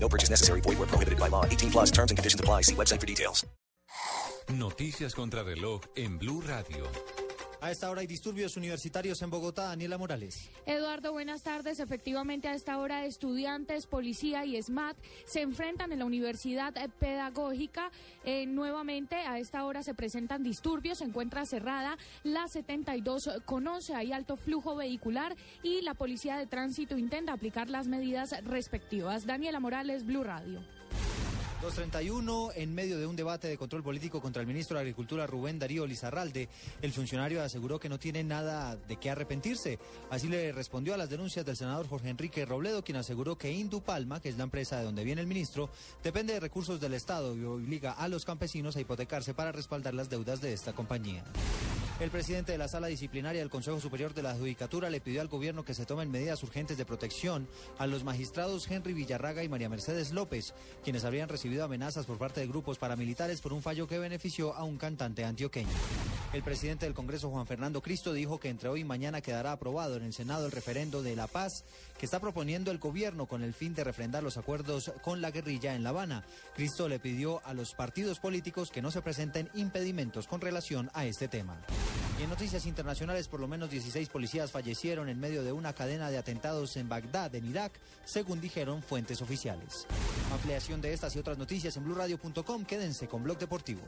No purchase necessary. Void where prohibited by law. 18 plus terms and conditions apply. See website for details. Noticias contra reloj en Blue Radio. A esta hora hay disturbios universitarios en Bogotá. Daniela Morales. Eduardo, buenas tardes. Efectivamente, a esta hora estudiantes, policía y SMAT se enfrentan en la Universidad Pedagógica. Eh, nuevamente, a esta hora se presentan disturbios. Se encuentra cerrada la 72 con 11. Hay alto flujo vehicular y la Policía de Tránsito intenta aplicar las medidas respectivas. Daniela Morales, Blue Radio. 231, en medio de un debate de control político contra el ministro de Agricultura Rubén Darío Lizarralde, el funcionario aseguró que no tiene nada de qué arrepentirse. Así le respondió a las denuncias del senador Jorge Enrique Robledo, quien aseguró que Indupalma, que es la empresa de donde viene el ministro, depende de recursos del Estado y obliga a los campesinos a hipotecarse para respaldar las deudas de esta compañía. El presidente de la Sala Disciplinaria del Consejo Superior de la Judicatura le pidió al gobierno que se tomen medidas urgentes de protección a los magistrados Henry Villarraga y María Mercedes López, quienes habrían recibido amenazas por parte de grupos paramilitares por un fallo que benefició a un cantante antioqueño. El presidente del Congreso, Juan Fernando Cristo, dijo que entre hoy y mañana quedará aprobado en el Senado el referendo de la paz que está proponiendo el gobierno con el fin de refrendar los acuerdos con la guerrilla en La Habana. Cristo le pidió a los partidos políticos que no se presenten impedimentos con relación a este tema. Y en noticias internacionales, por lo menos 16 policías fallecieron en medio de una cadena de atentados en Bagdad, en Irak, según dijeron fuentes oficiales. Ampliación de estas y otras noticias en blurradio.com. Quédense con Blog Deportivo.